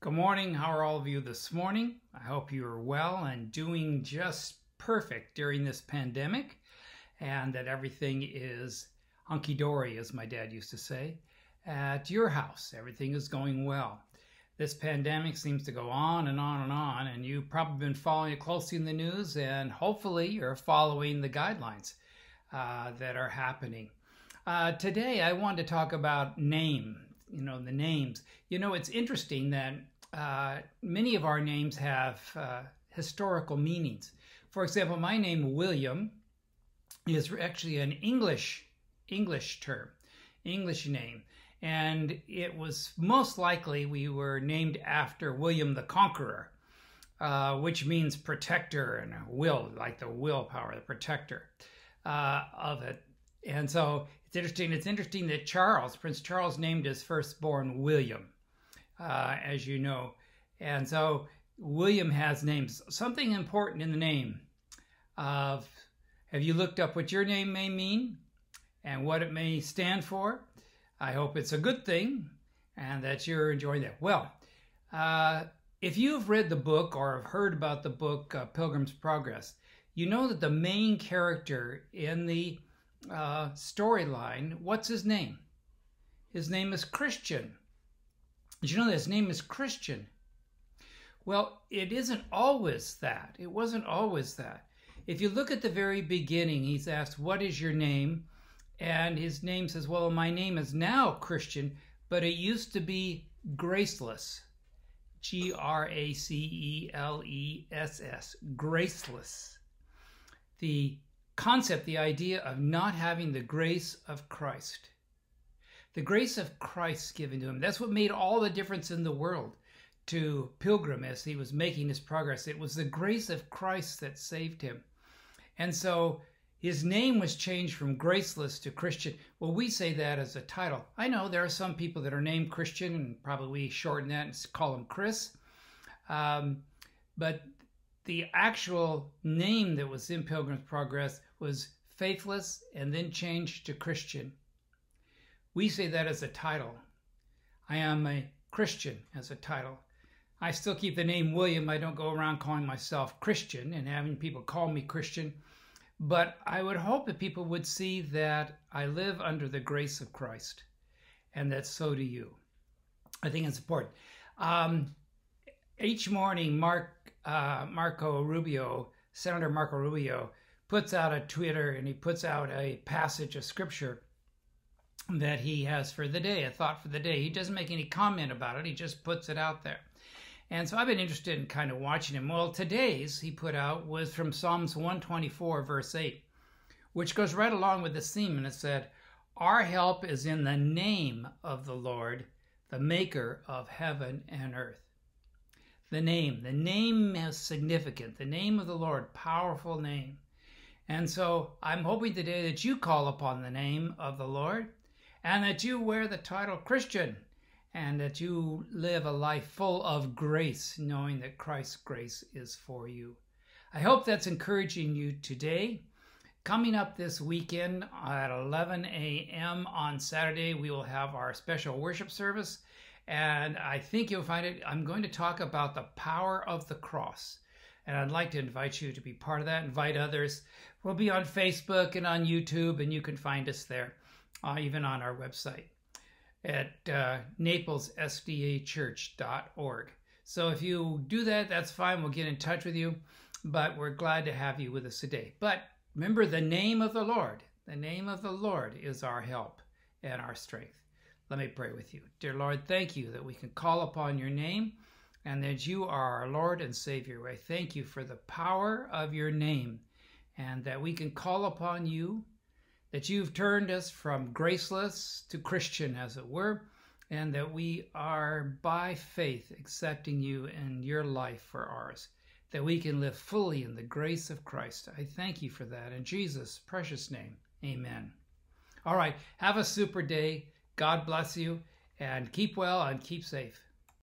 Good morning. How are all of you this morning? I hope you are well and doing just perfect during this pandemic and that everything is hunky dory, as my dad used to say. At your house, everything is going well. This pandemic seems to go on and on and on, and you've probably been following it closely in the news, and hopefully you're following the guidelines uh, that are happening. Uh, today, I want to talk about name you know the names. You know it's interesting that uh, many of our names have uh, historical meanings. For example my name william is actually an english english term english name. And it was most likely we were named after william the conqueror uh, which means protector and will like the willpower the protector uh, of it and so it's interesting. It's interesting that Charles, Prince Charles, named his firstborn William, uh, as you know. And so William has names. Something important in the name of have you looked up what your name may mean and what it may stand for? I hope it's a good thing and that you're enjoying that. Well, uh, if you've read the book or have heard about the book uh, Pilgrim's Progress, you know that the main character in the uh, storyline, what's his name? His name is Christian. Did you know that his name is Christian? Well, it isn't always that. It wasn't always that. If you look at the very beginning, he's asked, What is your name? And his name says, Well, my name is now Christian, but it used to be Graceless. G R A C E L E S S. Graceless. The concept, the idea of not having the grace of Christ. The grace of Christ given to him. That's what made all the difference in the world to Pilgrim as he was making his progress. It was the grace of Christ that saved him. And so his name was changed from graceless to Christian. Well, we say that as a title. I know there are some people that are named Christian, and probably we shorten that and call him Chris. Um, but the actual name that was in Pilgrim's Progress was faithless and then changed to Christian. We say that as a title. I am a Christian as a title. I still keep the name William. I don't go around calling myself Christian and having people call me Christian. But I would hope that people would see that I live under the grace of Christ and that so do you. I think it's important. Um, each morning, Mark uh, Marco Rubio, Senator Marco Rubio, puts out a Twitter and he puts out a passage of scripture that he has for the day, a thought for the day. He doesn't make any comment about it, he just puts it out there. And so I've been interested in kind of watching him. Well, today's he put out was from Psalms 124, verse 8, which goes right along with the theme. And it said, Our help is in the name of the Lord, the maker of heaven and earth the name. The name is significant. The name of the Lord, powerful name. And so I'm hoping today that you call upon the name of the Lord and that you wear the title Christian and that you live a life full of grace, knowing that Christ's grace is for you. I hope that's encouraging you today. Coming up this weekend at 11 a.m. on Saturday, we will have our special worship service and I think you'll find it. I'm going to talk about the power of the cross. And I'd like to invite you to be part of that, invite others. We'll be on Facebook and on YouTube, and you can find us there, uh, even on our website at uh, naplessdachurch.org. So if you do that, that's fine. We'll get in touch with you, but we're glad to have you with us today. But remember the name of the Lord. The name of the Lord is our help and our strength. Let me pray with you. Dear Lord, thank you that we can call upon your name and that you are our Lord and Savior. I thank you for the power of your name and that we can call upon you, that you've turned us from graceless to Christian, as it were, and that we are by faith accepting you and your life for ours, that we can live fully in the grace of Christ. I thank you for that. In Jesus' precious name, amen. All right, have a super day. God bless you and keep well and keep safe.